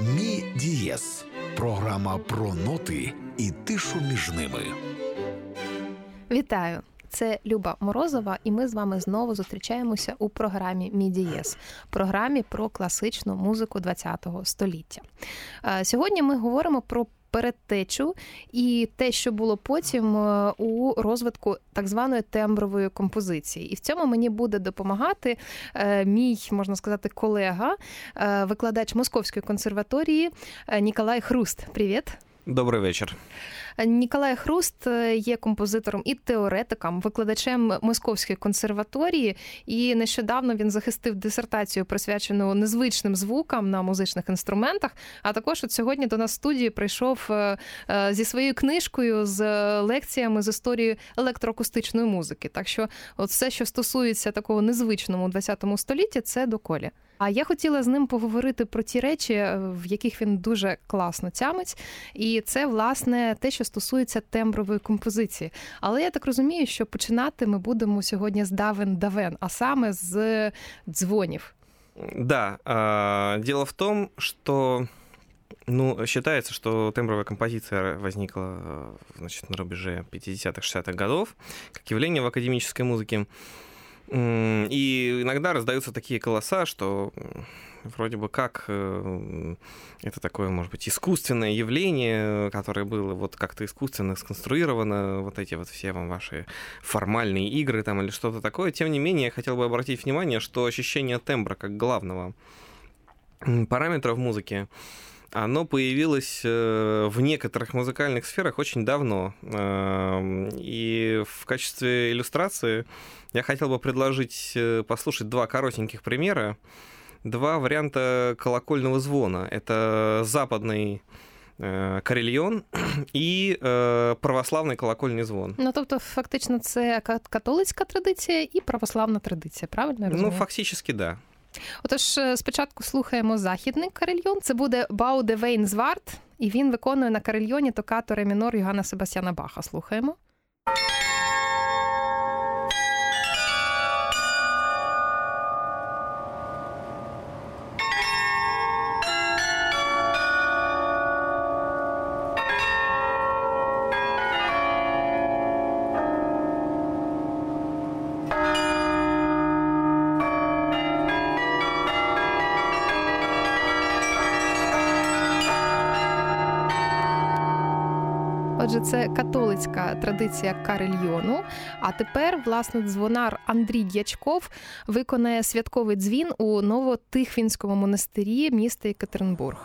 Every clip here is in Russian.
Мі дієс програма про ноти і тишу між ними. Вітаю! Це Люба Морозова, і ми з вами знову зустрічаємося у програмі Мідієс, програмі про класичну музику ХХ століття. Е, Сьогодні ми говоримо про передтечу і те, що було потім е, у розвитку так званої тембрової композиції. І в цьому мені буде допомагати е, мій, можна сказати, колега, е, викладач Московської консерваторії Ніколай Хруст. Привіт! Добрий вечір. Ніколай Хруст е, є композитором і теоретиком, викладачем Московської консерваторії, і нещодавно він захистив дисертацію, присвячену незвичним звукам на музичних інструментах. А також от сьогодні до нас в студії прийшов е, е, зі своєю книжкою з лекціями з історії електроакустичної музики. Так що, от все, що стосується такого незвичному 20 столітті, це доколі. А я хотіла з ним поговорити про ті речі, в яких він дуже класно тямить, і це власне те, що стосується тембрової композиції. Але я так розумію, що починати ми будемо сьогодні з давен давен, а саме з дзвонів. Да, э, дело в том, что ну, считается, что тембровая композиция возникла э, значит, на рубеже 50-х, 60-х годов как явление в академической музыке. И иногда раздаются такие голоса, что вроде бы как э, это такое, может быть, искусственное явление, которое было вот как-то искусственно сконструировано, вот эти вот все вам ваши формальные игры там или что-то такое. Тем не менее, я хотел бы обратить внимание, что ощущение тембра как главного параметра в музыке, оно появилось э, в некоторых музыкальных сферах очень давно. Эм, и в качестве иллюстрации я хотел бы предложить э, послушать два коротеньких примера, два варианта колокольного звона. Это западный э, карельйон і е, православний колокольний звон. Ну тобто, фактично, це католицька традиція і православна традиція, правильно? я розумію? Ну, фактично, да. Отож, спочатку слухаємо західний карельйон. Це буде Бауде Вейнзварт, і він виконує на карельйоні токато ре мінор Йоганна Себастьяна Баха. Слухаємо. Католицька традиція карельйону. А тепер, власне, дзвонар Андрій Дячков виконає святковий дзвін у Новотихвінському монастирі міста Екатеринбург.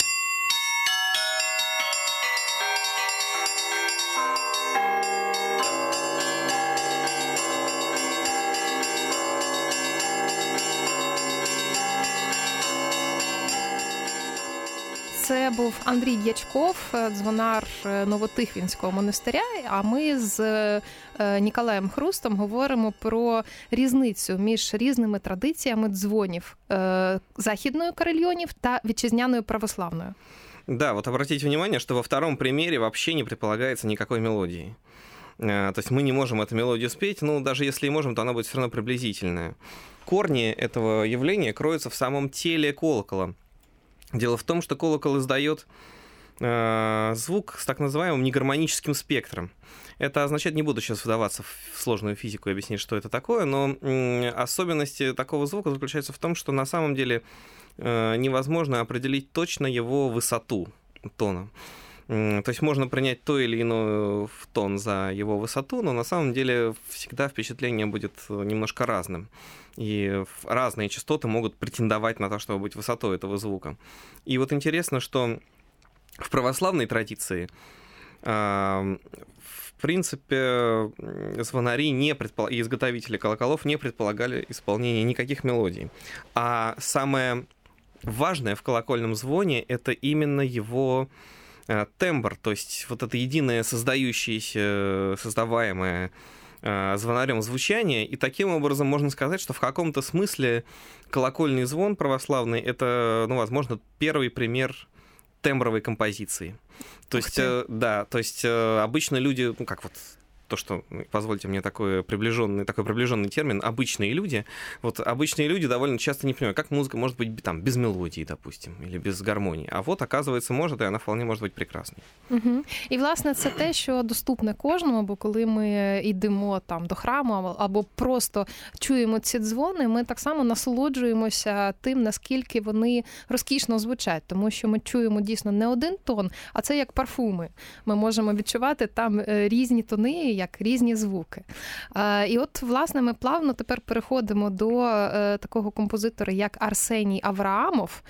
був Андрій Дячков, дзвонар Новотихвінського монастиря. А ми з Ніколаєм Хрустом говоримо про різницю між різними традиціями дзвонів західної карельйонів та вітчизняною православною. Да, вот обратите внимание, что во втором примере вообще не предполагается никакой мелодии. То есть мы не можем эту мелодию спеть, ну, даже если и можем, то она будет все равно приблизительная. Корни этого явления кроются в самом теле колокола. Дело в том, что колокол издает э, звук с так называемым негармоническим спектром. Это означает, не буду сейчас вдаваться в сложную физику и объяснить, что это такое, но особенности такого звука заключаются в том, что на самом деле э, невозможно определить точно его высоту тона. То есть можно принять то или иное в тон за его высоту, но на самом деле всегда впечатление будет немножко разным. И разные частоты могут претендовать на то, чтобы быть высотой этого звука. И вот интересно, что в православной традиции в принципе, звонари не предпол... и изготовители колоколов не предполагали исполнение никаких мелодий. А самое важное в колокольном звоне это именно его тембр, то есть вот это единое создающееся, создаваемое звонарем звучание, и таким образом можно сказать, что в каком-то смысле колокольный звон православный это, ну, возможно, первый пример тембровой композиции. То есть, э, да, то есть э, обычно люди, ну, как вот то, что, ну, позвольте мне такой приближенный, такой приближенный термин, обычные люди. Вот обычные люди довольно часто не понимают, как музыка может быть там без мелодии, допустим, или без гармонии. А вот, оказывается, может, и она вполне может быть прекрасною. Угу. І, власне, це те, що доступне кожному, бо коли ми йдемо там до храму або просто чуємо ці дзвони, ми так само насолоджуємося тим, наскільки вони розкішно звучать, тому що ми чуємо дійсно не один тон, а це як парфуми. Ми можемо відчувати там е, різні тони, Як різні звуки. І от, власне, ми плавно тепер переходимо до е, такого композитора, як Арсеній Авраамов.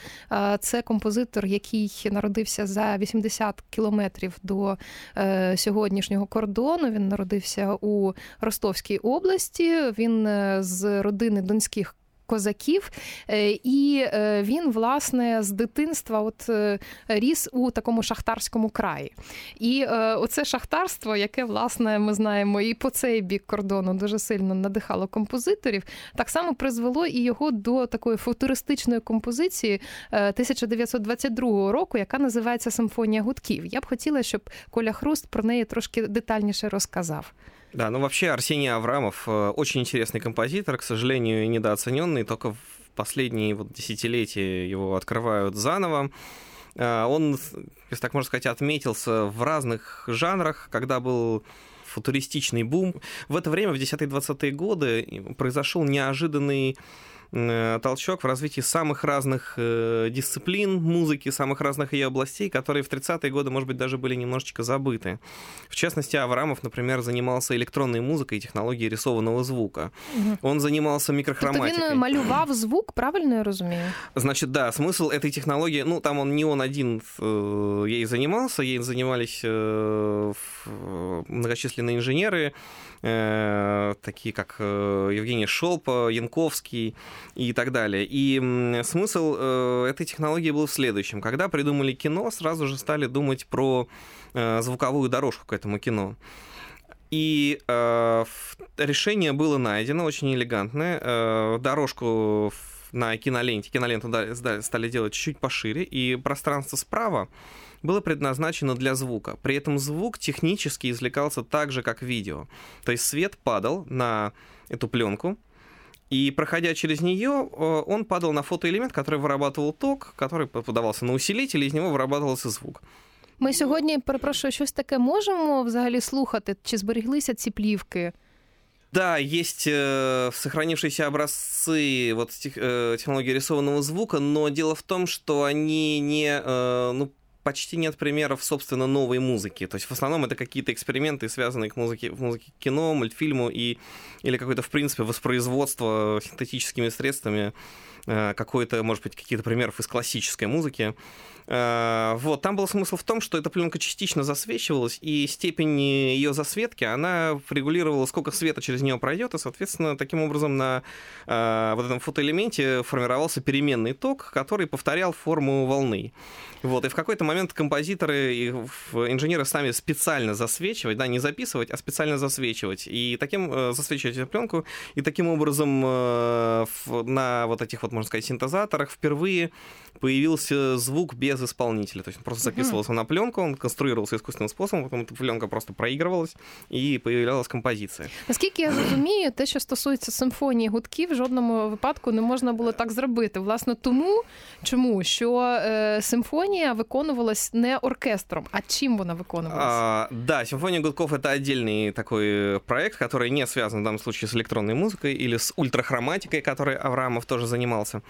Це композитор, який народився за 80 кілометрів до е, сьогоднішнього кордону. Він народився у Ростовській області. Він з родини донських козаків, е, і е, він, власне, з дитинства от е, ріс у такому шахтарському краї. І оце шахтарство, яке, власне, ми знаємо, і по цей бік кордону дуже сильно надихало композиторів, так само призвело і його до такої футуристичної композиції 1922 року, яка називається Симфонія гудків. Я б хотіла, щоб Коля Хруст про неї трошки детальніше розказав. Да, ну вообще Арсений Аврамов э, очень интересный композитор, к сожалению, недооцененный, только в последние вот десятилетия его открывают заново. Э, он, если так можно сказать, отметился в разных жанрах, когда был футуристичный бум. В это время, в 10-20-е годы, произошел неожиданный толчок в развитии самых разных э, дисциплин музыки, самых разных ее областей, которые в 30-е годы, может быть, даже были немножечко забыты. В частности, Аврамов, например, занимался электронной музыкой и технологией рисованного звука. Угу. Он занимался микрохроматикой. Тобто він малював звук, правильно я розумію? Значит, да, смысл этой технологии, ну, там он не он один э, ей занимался, ей занимались э, многочисленные инженеры, э, такие как э, Евгений Шолпа, Янковский, и так далее. И смысл э, этой технологии был в следующем. Когда придумали кино, сразу же стали думать про э, звуковую дорожку к этому кино. И э, решение было найдено очень элегантное. Э, дорожку на киноленте, киноленту стали делать чуть-чуть пошире, и пространство справа было предназначено для звука. При этом звук технически извлекался так же, как видео. То есть свет падал на эту пленку, и проходя через нее, э, он падал на фотоэлемент, который вырабатывал ток, который подавался на усилитель, и из него вырабатывался звук. Ми сьогодні, перепрошую, щось таке можемо взагалі слухати? Чи збереглися ці плівки? Да, есть э, сохранившиеся образцы вот э, технологии рисованного звука, но дело в том, что они не, э, ну, почти нет примеров, собственно, новой музыки. То есть в основном это какие-то эксперименты, связанные к музыке, в музыке кино, мультфильму и, или какое-то, в принципе, воспроизводство синтетическими средствами э, какой-то, может быть, какие-то примеров из классической музыки. Э, вот, там был смысл в том, что эта пленка частично засвечивалась, и степень ее засветки, она регулировала, сколько света через нее пройдет, и, соответственно, таким образом на э, вот этом фотоэлементе формировался переменный ток, который повторял форму волны. Вот, и в какой-то момент композиторы и инженеры сами специально засвечивать, да, не записывать, а специально засвечивать, и таким э, засвечивать эту пленку, и таким образом э, на вот этих вот, можно сказать, синтезаторах впервые появился звук без исполнителя. То есть он просто записывался mm-hmm. на пленку, он конструировался искусственным способом, потом эта пленка просто проигрывалась і появлялась композиція. Наскільки я розумію, те, що стосується симфонії гудків, в жодному випадку не можна було так зробити. Власне, тому чому що е, симфонія виконувалась не оркестром, а чим вона виконувалась? А, да, симфония гудков это отдельный такой проект, который не связан в данном случае с электронной музыкой или с ультрахроматикой, которой Аврамов тоже занимался.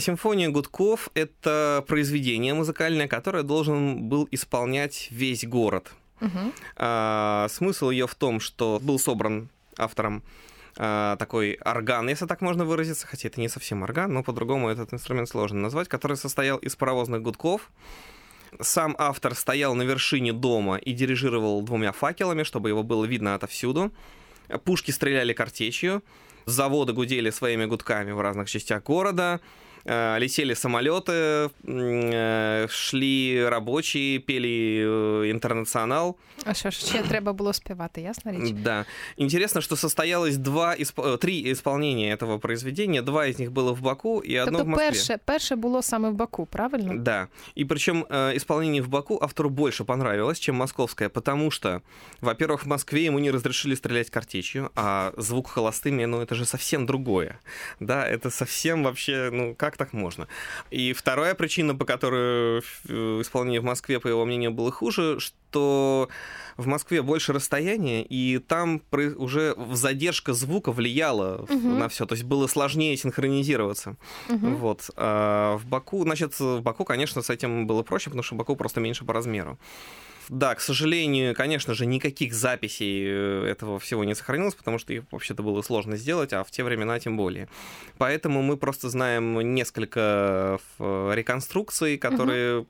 Симфония гудков — это произведение музыкальное, которое должен был исполнять весь город. Угу. А, смысл ее в том, что был собран автором а, такой орган, если так можно выразиться, хотя это не совсем орган, но по-другому этот инструмент сложно назвать, который состоял из паровозных гудков. Сам автор стоял на вершине дома и дирижировал двумя факелами, чтобы его было видно отовсюду. Пушки стреляли картечью, заводы гудели своими гудками в разных частях города, летели самолеты, э, шли рабочие, пели э, интернационал. А що ж ще треба було співати, ясна річ? Да. Интересно, что состоялось два, э, три исполнения этого произведения. Два из них было в Баку и одно в Москве. перше, перше було саме в Баку, правильно? Да. И причем э, исполнение в Баку автору больше понравилось, чем московское, потому что, во-первых, в Москве ему не разрешили стрелять картечью, а звук холостыми, ну, это же совсем другое. Да, это совсем вообще, ну, как так можно? И вторая причина, по которой э, исполнение в Москве, по его мнению, было хуже, что в Москве больше расстояния, и там уже задержка звука влияла Мгм. на все, то есть было сложнее синхронизироваться. Угу. Вот. А в Баку, значит, в Баку, конечно, с этим было проще, потому что Баку просто меньше по размеру. Да, к сожалению, конечно же, никаких записей э, этого всего не сохранилось, потому что их вообще-то было сложно сделать, а в те времена тем более. Поэтому мы просто знаем несколько реконструкций, которые...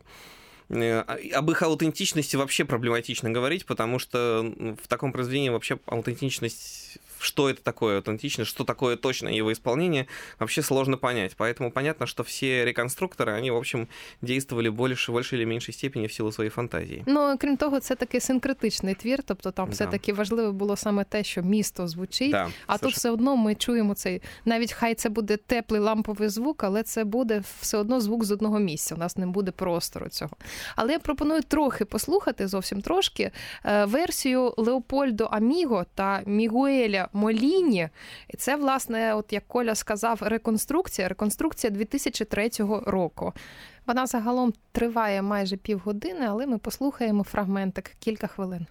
э, Об их аутентичности вообще проблематично говорить, потому что в таком произведении вообще аутентичность, что это такое аутентичность, что такое точное его исполнение, вообще сложно понять. Поэтому понятно, что все реконструкторы, они, в общем, действовали больше, в большей или меньшей степени в силу своей фантазии. Ну, крім того, це такий синкретичний твір, тобто там Да. все-таки важливо було саме те, що місто звучить. Да, А тут все одно ми чуємо цей, навіть хай це буде теплий ламповий звук, але це буде все одно звук з одного місця. У нас не буде простору цього. Але я пропоную трохи послухати, зовсім трошки, е, версію Леопольдо Аміго та Мігуеля Моліні. І це, власне, от як Коля сказав, реконструкція, реконструкція 2003 року. Вона загалом триває майже півгодини, але ми послухаємо фрагментик кілька хвилин.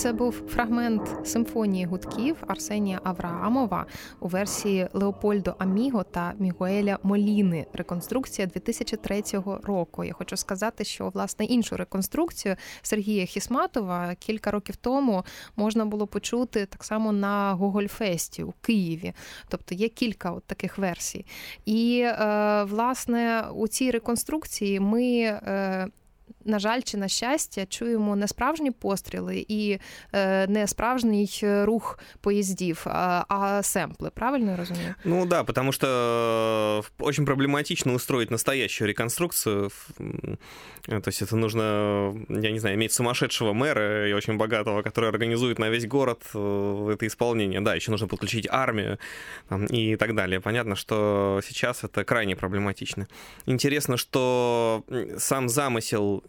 Це був фрагмент симфонії гудків Арсенія Авраамова у версії Леопольдо Аміго та Мігуеля Моліни. Реконструкція 2003 року. Я хочу сказати, що власне іншу реконструкцію Сергія Хісматова кілька років тому можна було почути так само на Гогольфесті у Києві. Тобто є кілька от таких версій. І е, власне у цій реконструкції ми. Е, на жаль, чи на щастя, чуємо не справжні постріли і е, не справжній рух поїздів, а, а семпли. Правильно я розумію? Ну да, потому что э, очень проблематично устроить настоящую реконструкцию. Ф- м, э, То есть это нужно, я не знаю, иметь сумасшедшего мэра и очень богатого, который организует на весь город э, это исполнение. Да, еще нужно подключить армию там, и так далее. Понятно, что сейчас это крайне проблематично. Интересно, что м, сам замысел м,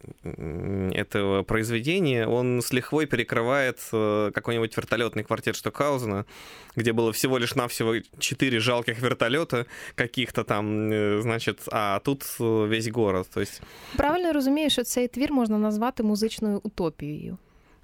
этого произведения, он с лихвой перекрывает э, какой-нибудь вертолетный квартет Штокаузена, где было всего лишь навсего четыре жалких вертолета каких-то там, э, значит, а тут э, весь город. То есть, Правильно я розумію, що цей твір можна назвати музичною утопією.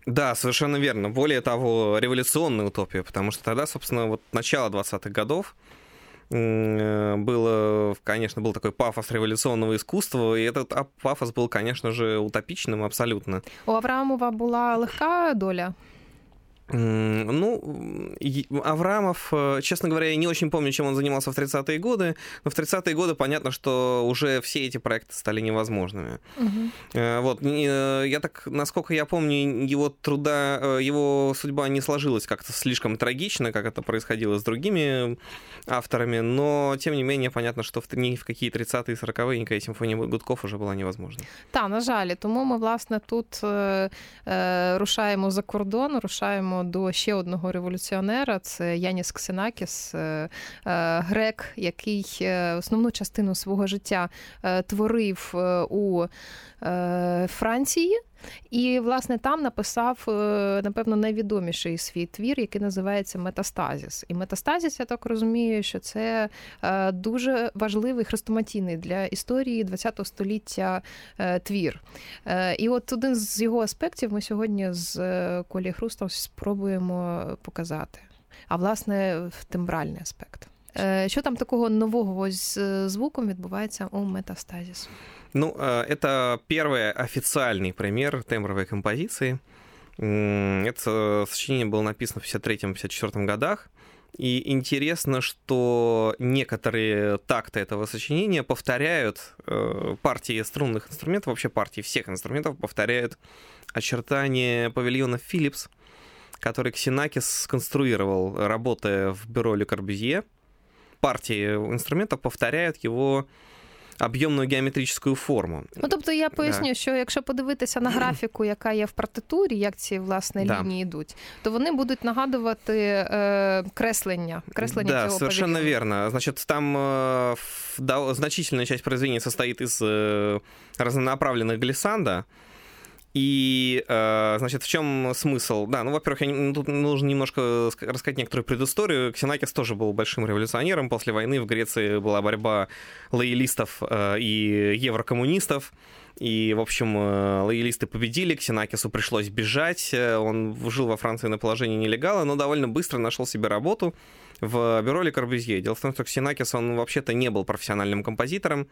да, совершенно верно. Более того, революционная утопия, потому что тогда, собственно, вот начало 20-х годов, м, э, было, конечно, был такой пафос революционного искусства, и этот пафос был, конечно же, утопичным абсолютно. У Авраамова була легка доля. Ну, Аврамов, э, честно говоря, я не очень помню, чем он занимался в 30-е годы, но в 30-е годы понятно, что уже все эти проекты стали невозможными. Угу. Вот, э, я так, насколько я помню, его труда, его судьба не сложилась как-то слишком трагично, как это происходило с другими авторами, но, тем не менее, понятно, что в, ни в какие 30-е и 40-е никакая симфонія Гудков уже була невозможна. Так, на жаль, тому ми, власне, тут е, е, рушаємо за кордон, рушаємо до ще одного революціонера: це Яніс Ксенакіс, е, е, грек, який е, основну частину свого життя творив у Франції. І, власне, там написав, напевно, найвідоміший свій твір, який називається Метастазіс. І метастазіс, я так розумію, що це дуже важливий хрестоматійний для історії ХХ століття твір. І от один з його аспектів ми сьогодні з Колі Хрустом спробуємо показати. А власне, тембральний аспект. Що там такого нового з звуком відбувається у метастазіс? Ну, это первый официальный пример тембровой композиции. Это сочинение было написано в 53-54 годах. И интересно, что некоторые такты этого сочинения повторяют партии струнных инструментов, вообще партии всех инструментов повторяют очертания павильона Philips, который Ксенакис сконструировал, работая в бюро Ле Корбюзье. Партии инструментов повторяют его об'ємну геометричну форму. Ну тобто я поясню, да. що якщо подивитися на графіку, яка є в партитурі, як ці власне да. лінії йдуть, то вони будуть нагадувати е, креслення. креслення да, цього совершенно павильона. верно. Значит, там э, да, значительная часть произведения состоит из э, разнонаправленных глиссанда, и, э, значит, в чем смысл? Да, ну, во-первых, я, тут нужно немножко рассказать некоторую предысторию. Ксенакис тоже был большим революционером. После войны в Греции была борьба лоялистов э, и еврокоммунистов. И, в общем, э, лоялисты победили, Ксенакису пришлось бежать. Он жил во Франции на положении нелегала, но довольно быстро нашел себе работу в бюро Ле Корбюзье. Дело в том, что Ксенакис, он вообще-то не был профессиональным композитором.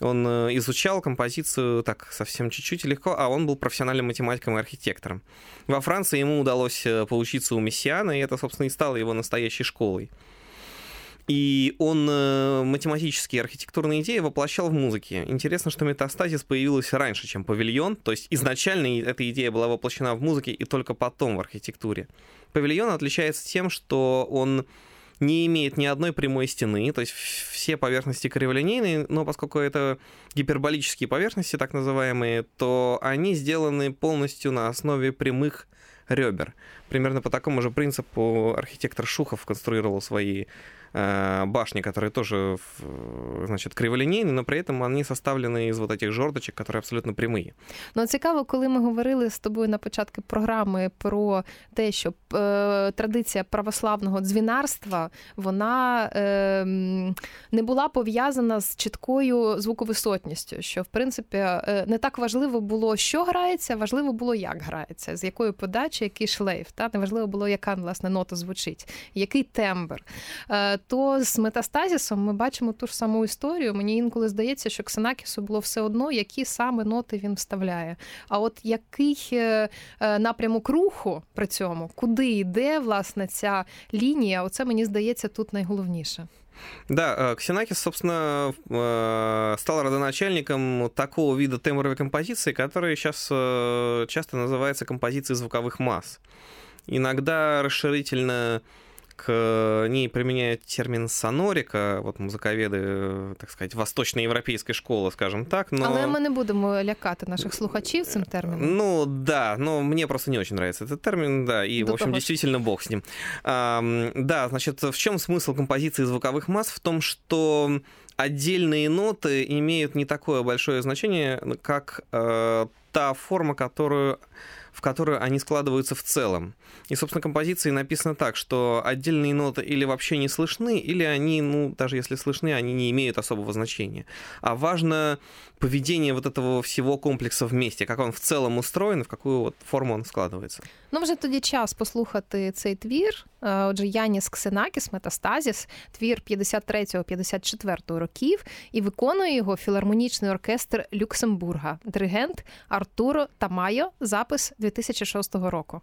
Он э, изучал композицию так совсем чуть-чуть легко, а он был профессиональным математиком и архитектором. Во Франции ему удалось э, поучиться у Мессиана, и это, собственно, и стало его настоящей школой. И он э, математические и архитектурные идеи воплощал в музыке. Интересно, что метастазис появилась раньше, чем павильон. То есть изначально эта идея была воплощена в музыке и только потом в архитектуре. Павильон отличается тем, что он не имеет ни одной прямой стены, то есть все поверхности криволинейные, но поскольку это гиперболические поверхности, так называемые, то они сделаны полностью на основе прямых ребер. Примерно по такому же принципу архитектор Шухов конструировал свои башни, которые тоже, значит, криволінійні, но при этом вони составлені із вот этих жордочок, які абсолютно прямі. Ну цікаво, коли ми говорили з тобою на початку програми про те, що е, традиція православного дзвінарства вона е, не була пов'язана з чіткою звуковисотністю, що в принципі е, не так важливо було, що грається, важливо було, як грається, з якої подачі, який шлейф. Та не важливо було, яка власне нота звучить, який тембр. Е, то з метастазісом ми бачимо ту ж саму історію. Мені інколи здається, що Ксенакісу було все одно, які саме ноти він вставляє. А от який е, е, напрямок руху при цьому, куди йде власне ця лінія, оце мені здається тут найголовніше. Да, е, Ксенакис, собственно, стал родоначальником такого вида тембровой композиции, который сейчас часто называется композицией звуковых масс. Иногда расширительно к ней применяют термин сонорика, вот музиковеди, так сказать, восточноєвропейської школи, скажем так. Но... Але ми не будемо лякати наших слухачів цим термином. Ну да, но мне просто не очень нравится этот термин, да, и, До в общем, того, действительно что... бог с ним. А, да, значит, в чем смысл композиции звуковых масс? В том, что отдельные ноты имеют не такое большое значение, как э, та форма, которую в которую они складываются в целом. И, собственно, композиции написано так, что отдельные ноты или вообще не слышны, или они, ну, даже если слышны, они не имеют особого значения. А важно поведение вот этого всего комплекса вместе, как он в целом устроен, в какую вот форму он складывается. Ну, вже тоді час послухати цей твір. Отже, Яніс Ксенакіс, Метастазіс, твір 53-54 років, і виконує його філармонічний оркестр Люксембурга, диригент Артуро Тамайо, запис 2006 року.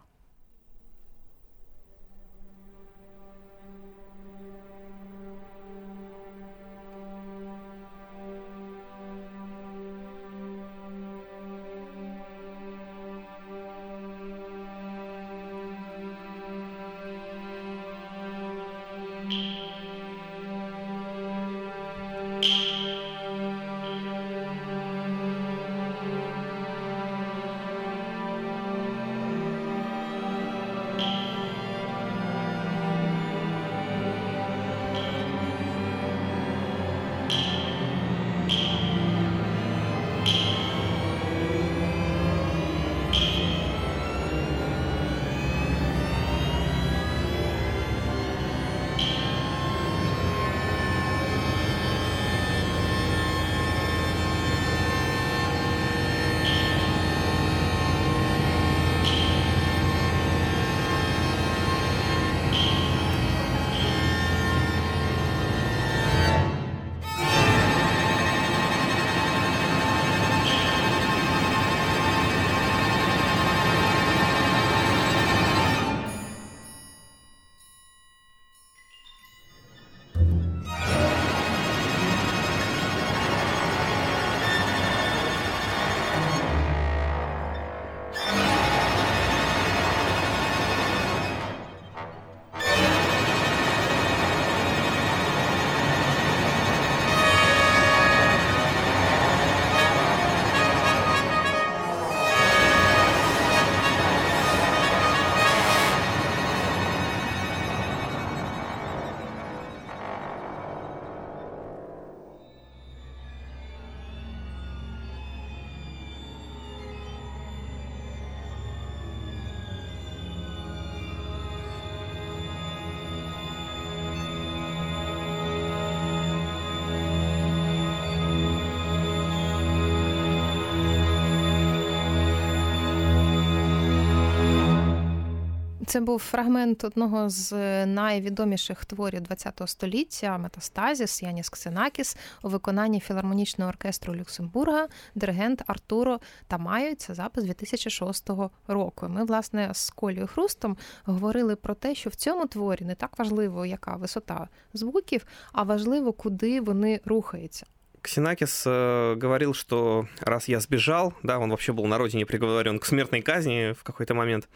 Це був фрагмент одного з найвідоміших творів ХХ століття Метастазіс Яніс Ксенакіс у виконанні філармонічного оркестру Люксембурга, диригент Артуро Тамайо. Це запис 2006 року. Ми, власне, з Колею Хрустом говорили про те, що в цьому творі не так важливо, яка висота звуків, а важливо, куди вони рухаються. Ксенакис э, говорил, что раз я сбежал, да, он вообще был на родине приговорен к смертной казни в какой-то момент,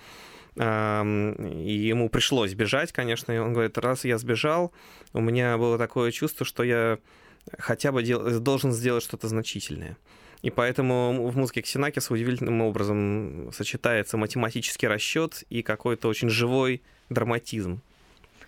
и ему пришлось бежать, конечно, и он говорит, раз я сбежал, у меня было такое чувство, что я хотя бы дел, должен сделать что-то значительное. И поэтому в музыке Ксенакиса удивительным образом сочетается математический расчет и какой-то очень живой драматизм.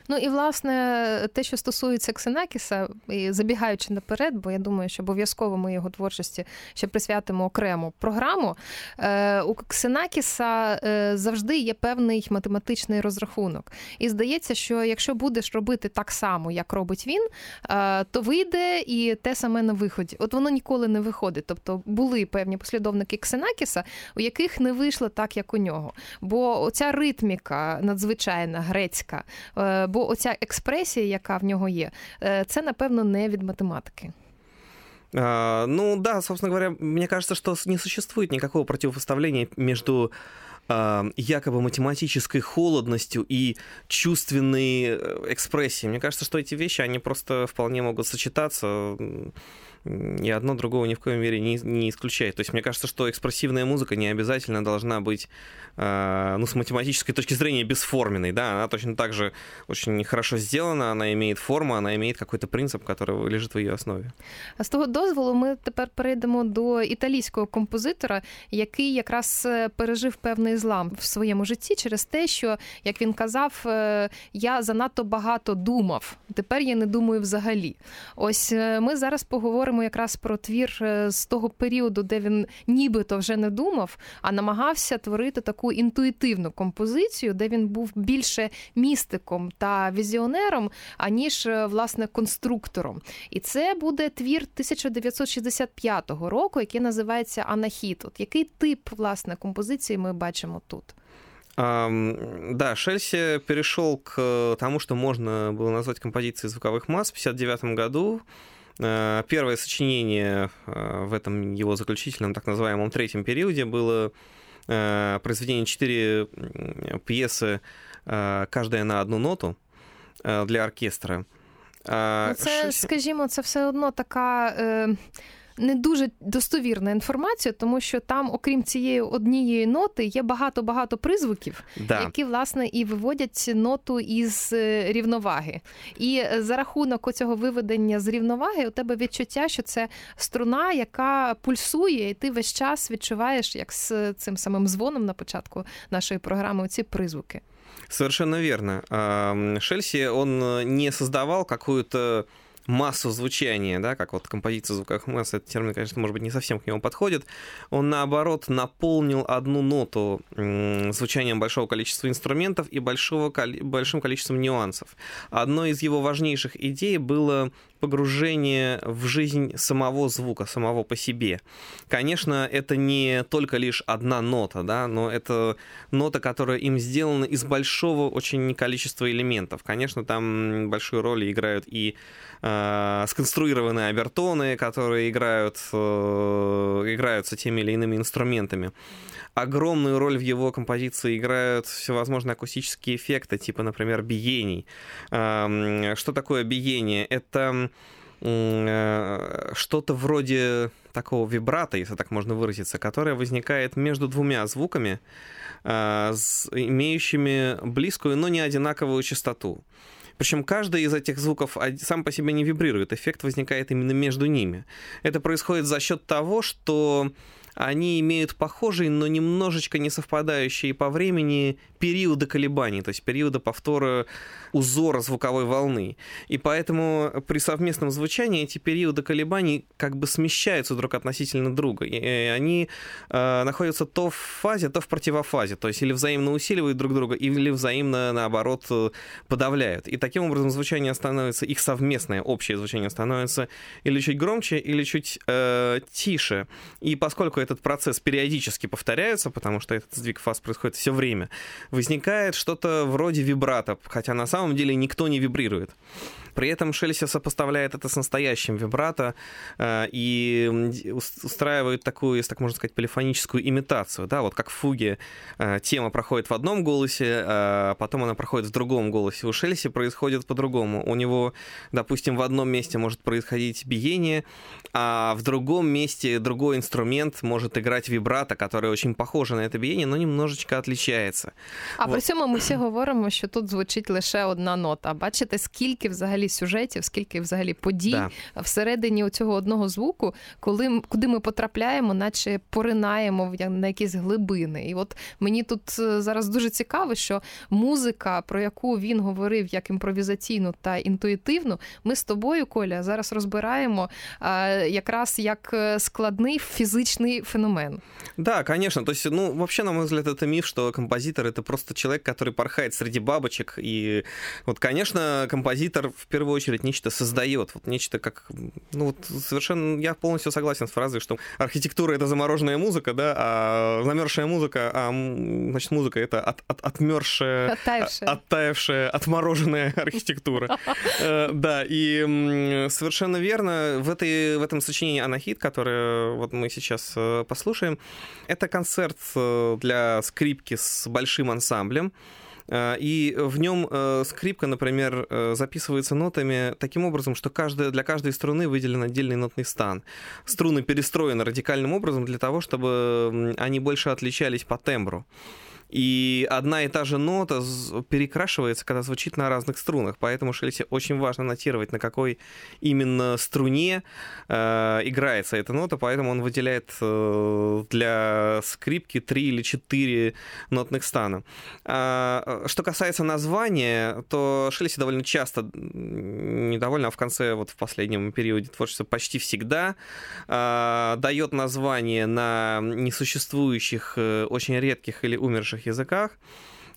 Ну і власне те, що стосується Ксенакіса, і забігаючи наперед, бо я думаю, що обов'язково ми його творчості ще присвятимо окрему програму. Е, у Ксенакіса е, завжди є певний математичний розрахунок. І здається, що якщо будеш робити так само, як робить він, е, то вийде і те саме на виході. От воно ніколи не виходить. Тобто були певні послідовники Ксенакіса, у яких не вийшло так, як у нього. Бо оця ритміка надзвичайна грецька. Бо оця експресія, яка в нього є, це напевно не від математики. А, ну да, собственно говоря, мне кажется, что не существует никакого противопоставления между а, якобы математической холодностью и чувственной э, экспрессией. Мне кажется, что эти вещи, они просто вполне могут сочетаться и одно другого ни в коем мере не, не исключает. То есть мне кажется, что экспрессивная музыка не обязательно должна быть, э, ну, с математической точки зрения, бесформенной, да, она точно так же очень хорошо сделана, она имеет форму, она имеет какой-то принцип, который лежит в ее основі. А з того дозволу ми тепер перейдемо до італійського композитора, який якраз пережив певний злам в своєму житті через те, що, як він казав, я занадто багато думав. Тепер я не думаю взагалі. Ось ми зараз поговоримо Говоримо якраз про твір е, з того періоду, де він нібито вже не думав, а намагався творити таку інтуїтивну композицію, де він був більше містиком та візіонером, аніж е, власне конструктором. І це буде твір 1965 року, який називається Анахіт. От який тип власне композиції ми бачимо тут? Да, Шельси перешел к тому, что можно было назвать композицией звуковых масс в 1959 году. Э, первое сочинение э, в этом его заключительном, так называемом третьем периоде было э, произведение четыре пьесы, каждая на одну ноту для оркестра. Ну, це, скажімо, це все одно така. Е... не дуже достовірна інформація, тому що там, окрім цієї однієї ноти, є багато-багато призвуків, да. які власне і виводять ноту із е, рівноваги. І за рахунок цього виведення з рівноваги у тебе відчуття, що це струна, яка пульсує, і ти весь час відчуваєш, як з цим самим дзвоном на початку нашої програми, ці призвуки. Совершенно верно. Шельси, он не создавал какую-то массу звучания, да, как вот композиция звуковых масс, этот термин, конечно, может быть, не совсем к нему подходит, он, наоборот, наполнил одну ноту звучанием большого количества инструментов и большого, большим количеством нюансов. Одной из его важнейших идей было погружение в жизнь самого звука, самого по себе. Конечно, это не только лишь одна нота, да, но это нота, которая им сделана из большого очень количества элементов. Конечно, там большую роль играют и э, сконструированные обертоны, которые играют, э, играются теми или иными инструментами. Огромную роль в его композиции играют всевозможные акустические эффекты, типа, например, биений. Э, что такое биение? Это что-то вроде такого вибрата, если так можно выразиться, которое возникает между двумя звуками, э, имеющими близкую, но не одинаковую частоту. Причем каждый из этих звуков сам по себе не вибрирует, эффект возникает именно между ними. Это происходит за счет того, что они имеют похожие, но немножечко не совпадающие по времени периоды колебаний, то есть периода повтора узора звуковой волны. И поэтому при совместном звучании эти периоды колебаний как бы смещаются друг относительно друга. И они э, находятся то в фазе, то в противофазе. То есть или взаимно усиливают друг друга, или взаимно, наоборот, подавляют. И таким образом звучание становится, их совместное общее звучание становится или чуть громче, или чуть э, тише. И поскольку этот процесс периодически повторяется, потому что этот сдвиг фаз происходит все время, возникает что-то вроде вибрато, хотя на самом деле никто не вибрирует. При этом Шельси сопоставляет это с настоящим вибрато э, и устраивает такую, если так можно сказать, полифоническую имитацию. Да, вот как в фуге э, тема проходит в одном голосе, а потом она проходит в другом голосе. У Шельси происходит по-другому. У него, допустим, в одном месте может происходить биение, а в другом месте другой инструмент может играть вибрато, который очень похоже на это биение, но немножечко отличается. А вот. при цьому ми всі говоримо, що тут звучить лише одна нота. Бачите, скільки взагалі взагалі сюжетів, скільки взагалі подій да. всередині цього одного звуку, коли куди ми потрапляємо, наче поринаємо на якісь глибини. І от мені тут е, зараз дуже цікаво, що музика, про яку він говорив як імпровізаційну та інтуїтивну, ми з тобою, Коля, зараз розбираємо якраз як е, складний фізичний феномен. Да, конечно. То есть, ну, вообще, на мой взгляд, это миф, что композитор это просто человек, который порхает среди бабочек. И вот, конечно, композитор в первую очередь нечто создает, вот нечто как, ну вот совершенно, я полностью согласен с фразой, что архитектура это замороженная музыка, да, а замерзшая музыка, а значит музыка это от, от, отмерзшая, оттаившая, оттаившая, отмороженная архитектура, э, да, и совершенно верно в этой в этом сочинении Анахит, которое вот мы сейчас э, послушаем, это концерт э, для скрипки с большим ансамблем. Э, и в нем э, скрипка, например, э, записывается нотами таким образом, что каждая, для каждой струны выделен отдельный нотный стан. Струны перестроены радикальным образом для того, чтобы они больше отличались по тембру. И одна и та же нота перекрашивается, когда звучит на разных струнах. Поэтому Шельсе очень важно нотировать, на какой именно струне э, играется эта нота. Поэтому он выделяет э, для скрипки три или четыре нотных стана. А, что касается названия, то Шельси довольно часто, недовольно, а в конце, вот в последнем периоде творчества почти всегда э, дает название на несуществующих, э, очень редких или умерших языках.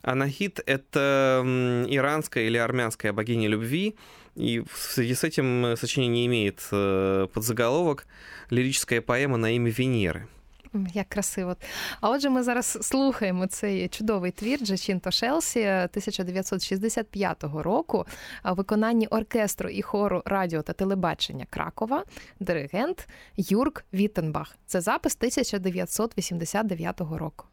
Анахит — это иранская или армянская богиня любви, и в связи с этим сочинение имеет э, подзаголовок «Лирическая поэма на имя Венеры». Як красиво. А отже, ми зараз слухаємо цей чудовий твір Джачінто Шелсі 1965 року у виконанні оркестру і хору радіо та телебачення Кракова, диригент Юрк Віттенбах. Це запис 1989 року.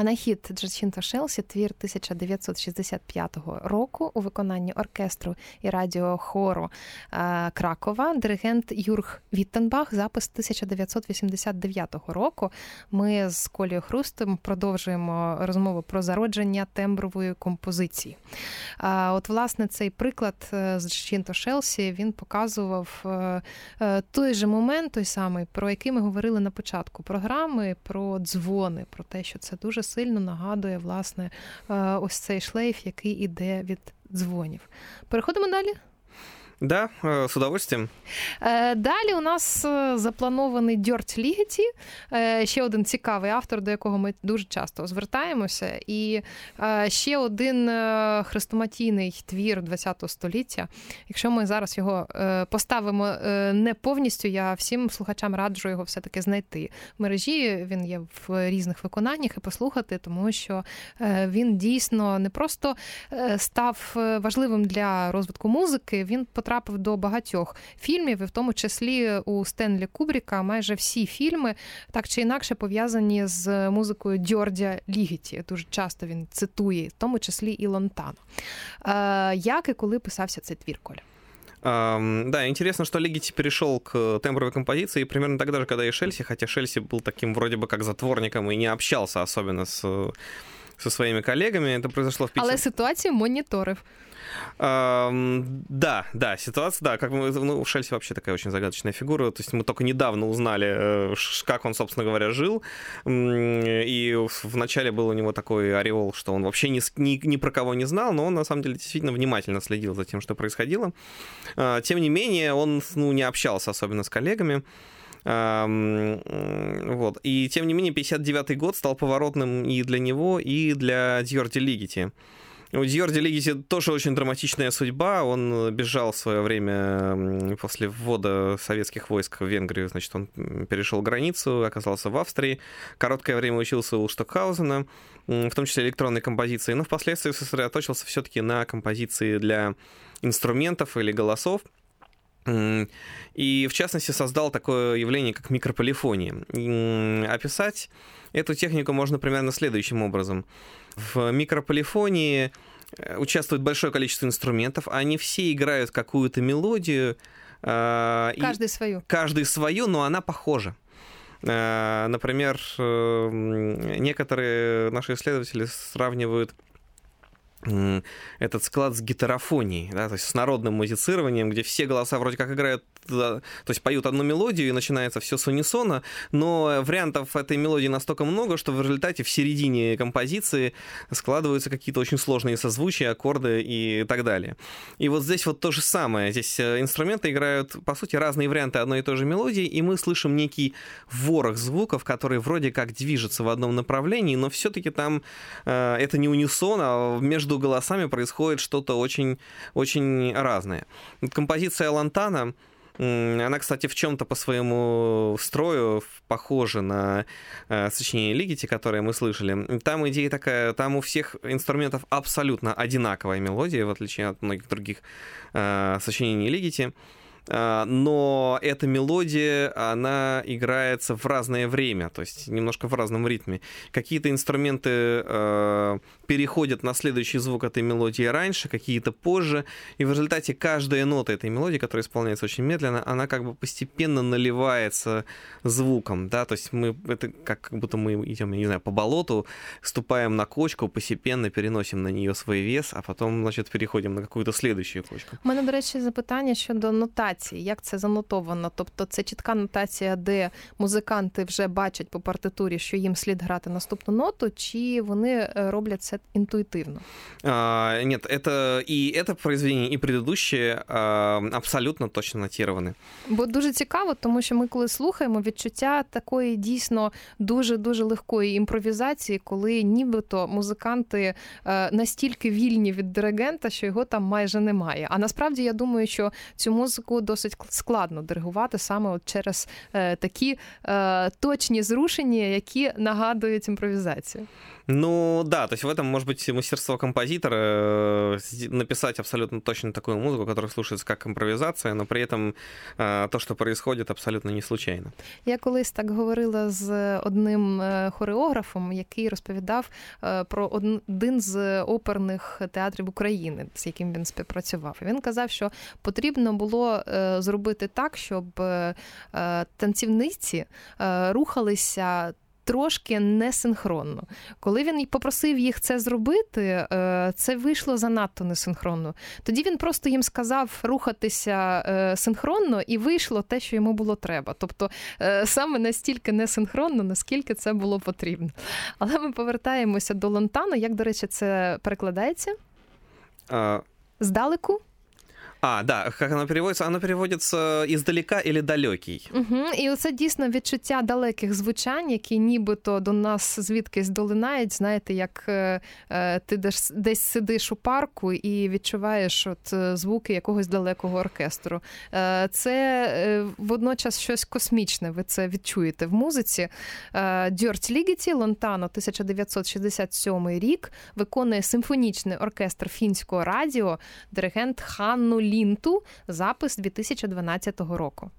А на хід Джачінто Шелсі твір 1965 року у виконанні оркестру і радіохору е, Кракова, диригент Юрг Віттенбах, запис 1989 року. Ми з Колією Хрустом продовжуємо розмову про зародження тембрової композиції. От, власне, цей приклад е, з Чинто Шелсі він показував е, той же момент, той самий, про який ми говорили на початку програми, про дзвони, про те, що це дуже сильно нагадує власне ось цей шлейф, який іде від дзвонів. Переходимо далі. Да, э, з удовольствием. Е, далі у нас е, запланований Дьорт Лігеті, е, ще один цікавий автор, до якого ми дуже часто звертаємося. І ще один хрестоматійний твір ХХ століття. Якщо ми зараз його поставимо не повністю, я всім слухачам раджу його все-таки знайти. В мережі він є в різних виконаннях і послухати, тому що він дійсно не просто став важливим для розвитку музики, він потрапив потрапив до багатьох фільмів, і в тому числі у Стенлі Кубріка майже всі фільми так чи інакше пов'язані з музикою Дьордя Лігіті. Дуже часто він цитує, в тому числі і Лонтану. Як і коли писався цей твір, Коля? Um, да, интересно, что Легити перешел к тембровой композиции примерно тогда же, когда и Шельси, хотя Шельси был таким вроде бы как затворником и не общался особенно с, со своими коллегами. Это произошло в 50... Але ситуацию мониторив. Да, да, ситуация, да, как мы, ну, Шельси вообще такая очень загадочная фигура, то есть мы только недавно узнали, э, как он, собственно говоря, жил, и вначале был у него такой ореол, что он вообще ни, ни, ни про кого не знал, но он, на самом деле, действительно внимательно следил за тем, что происходило. А, тем не менее, он, ну, не общался особенно с коллегами, вот. И тем не менее, 59 год стал поворотным и для него, и для Дьорди Лигити. У Дьорди Лигити тоже очень драматичная судьба. Он бежал в свое время после ввода советских войск в Венгрию. Значит, он перешел границу, оказался в Австрии. Короткое время учился у Штокхаузена, в том числе электронной композиции, но впоследствии сосредоточился все-таки на композиции для инструментов или голосов. И, в частности, создал такое явление, как микрополифония. Описать эту технику можно примерно следующим образом. В микрополифонии э, участвует большое количество инструментов, они все играют какую-то мелодию. Э, каждый свою. Каждый свою, но она похожа. Э, например, некоторые наши исследователи сравнивают этот склад с гитарофонией, да, то есть с народным музицированием, где все голоса вроде как играют то есть поют одну мелодию и начинается все с унисона, но вариантов этой мелодии настолько много, что в результате в середине композиции складываются какие-то очень сложные созвучия, аккорды и так далее. И вот здесь вот то же самое. Здесь э, инструменты играют, по сути, разные варианты одной и той же мелодии, и мы слышим некий ворох звуков, которые вроде как движутся в одном направлении, но все-таки там э, это не унисон, а между голосами происходит что-то очень, очень разное. Композиция Лантана она, кстати, в чем-то по своему строю похожа на э, сочинение Лигити, которое мы слышали. Там идея такая, там у всех инструментов абсолютно одинаковая мелодия, в отличие от многих других э, сочинений Лигити. А, но эта мелодия, она играется в разное время, то есть немножко в разном ритме. Какие-то инструменты э, переходят на следующий звук этой мелодии раньше, какие-то позже, и в результате каждая нота этой мелодии, которая исполняется очень медленно, она как бы постепенно наливается звуком, да, то есть мы, это как, как будто мы идем, я не знаю, по болоту, ступаем на кочку, постепенно переносим на нее свой вес, а потом, значит, переходим на какую-то следующую кочку. У мене, до речі, запитання щодо нотації нотації, як це занотовано? Тобто це чітка нотація, де музиканти вже бачать по партитурі, що їм слід грати наступну ноту, чи вони роблять це інтуїтивно? А, Нет, это и это произведение, і предыдущее а, абсолютно точно нотированы. Бо дуже цікаво, тому що ми коли слухаємо відчуття такої дійсно дуже дуже легкої імпровізації, коли нібито музиканти настільки вільні від диригента, що його там майже немає. А насправді я думаю, що цю музику йому досить складно диригувати саме от через такі точні зрушення, які нагадують імпровізацію. Ну да, то есть в этом может быть мастерство композитора написать абсолютно точно такую музыку, которая слушается как импровизация, но при этом то, что происходит, абсолютно не случайно. Я колись так говорила з одним хореографом, який розповідав про один з оперних театрів України, з яким він співпрацював. І Він казав, що потрібно було зробити так, щоб танцівниці рухалися трошки несинхронно. Коли він попросив їх це зробити, е, це вийшло занадто несинхронно. Тоді він просто їм сказав рухатися е, синхронно, і вийшло те, що йому було треба. Тобто е, саме настільки несинхронно, наскільки це було потрібно. Але ми повертаємося до Лонтану. Як, до речі, це перекладається? А... Здалеку? А, да, як воно переводиться? Воно переводиться іздалека или далекий. Угу. І оце дійсно відчуття далеких звучань, які нібито до нас звідкись долинають. Знаєте, як е, е ти десь, десь сидиш у парку і відчуваєш от е, звуки якогось далекого оркестру. Е, Це е, водночас щось космічне. Ви це відчуєте в музиці. Е, Дьорт Лігіті, Лонтано, 1967 рік, виконує симфонічний оркестр фінського радіо, диригент Ханну Лінту, запис 2012 року.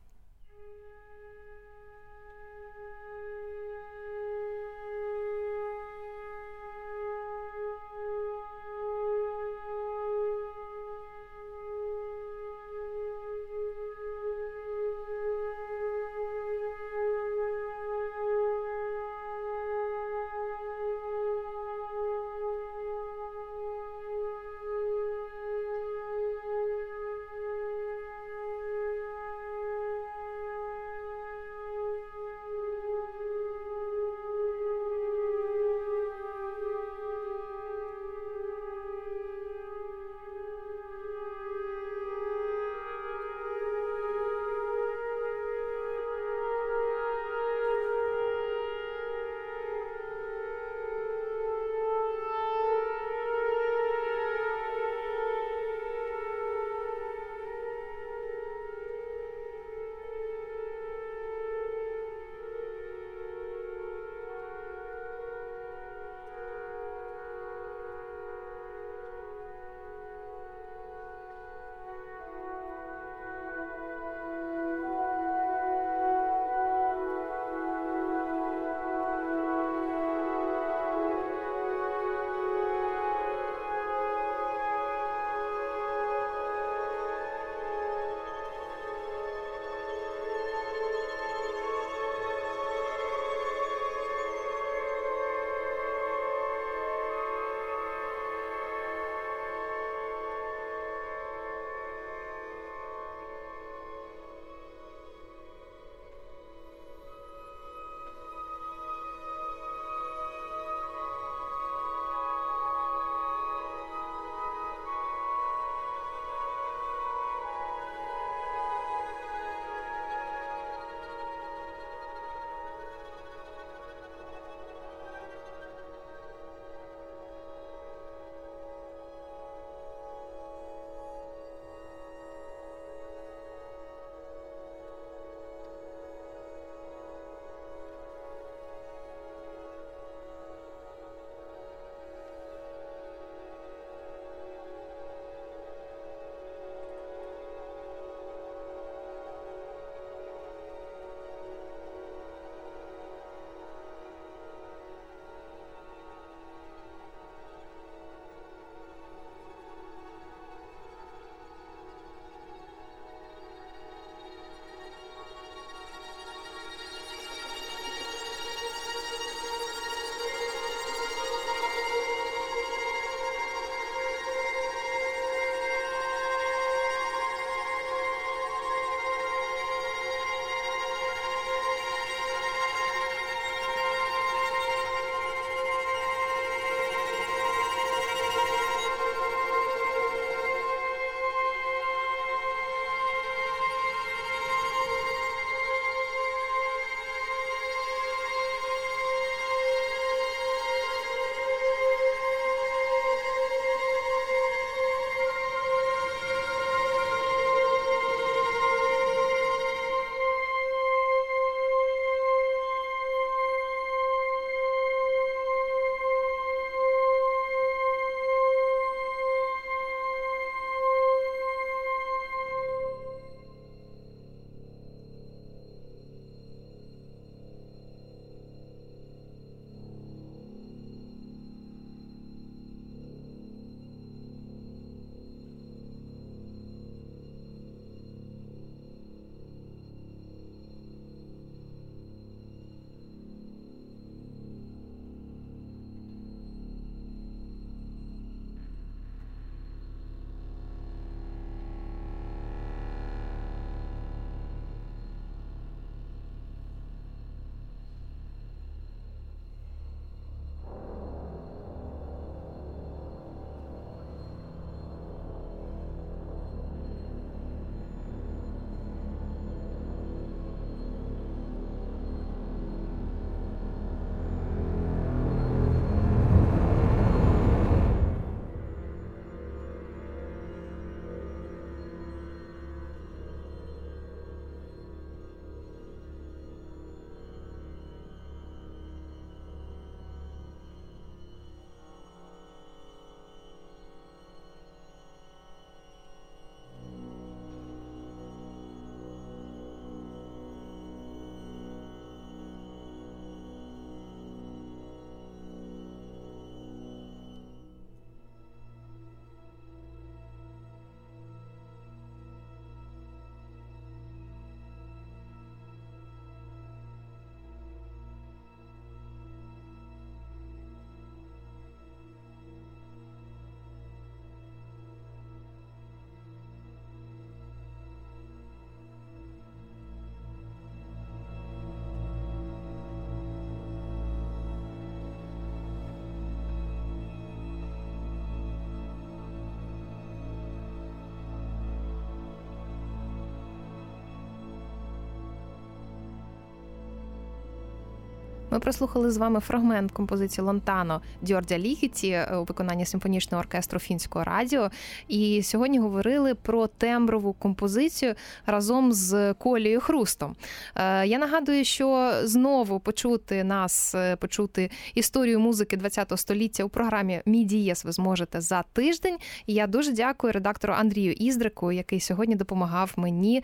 Ми прослухали з вами фрагмент композиції Лонтано Дьордя Лігіті е, у виконанні симфонічного оркестру фінського радіо. І сьогодні говорили про темброву композицію разом з Колією Хрустом. Е, я нагадую, що знову почути нас, е, почути історію музики ХХ століття у програмі Мій дієс ви зможете за тиждень. І я дуже дякую редактору Андрію Іздрику, який сьогодні допомагав мені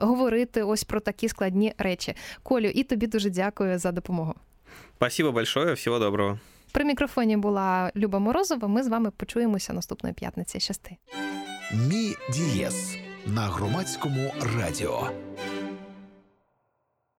говорити ось про такі складні речі. Колю, і тобі дуже дякую за допомогу. Спасибо большое, всього доброго. При мікрофоні була Люба Морозова. Ми з вами почуємося наступної п'ятниці. Щасти. Мі дієс на громадському радіо.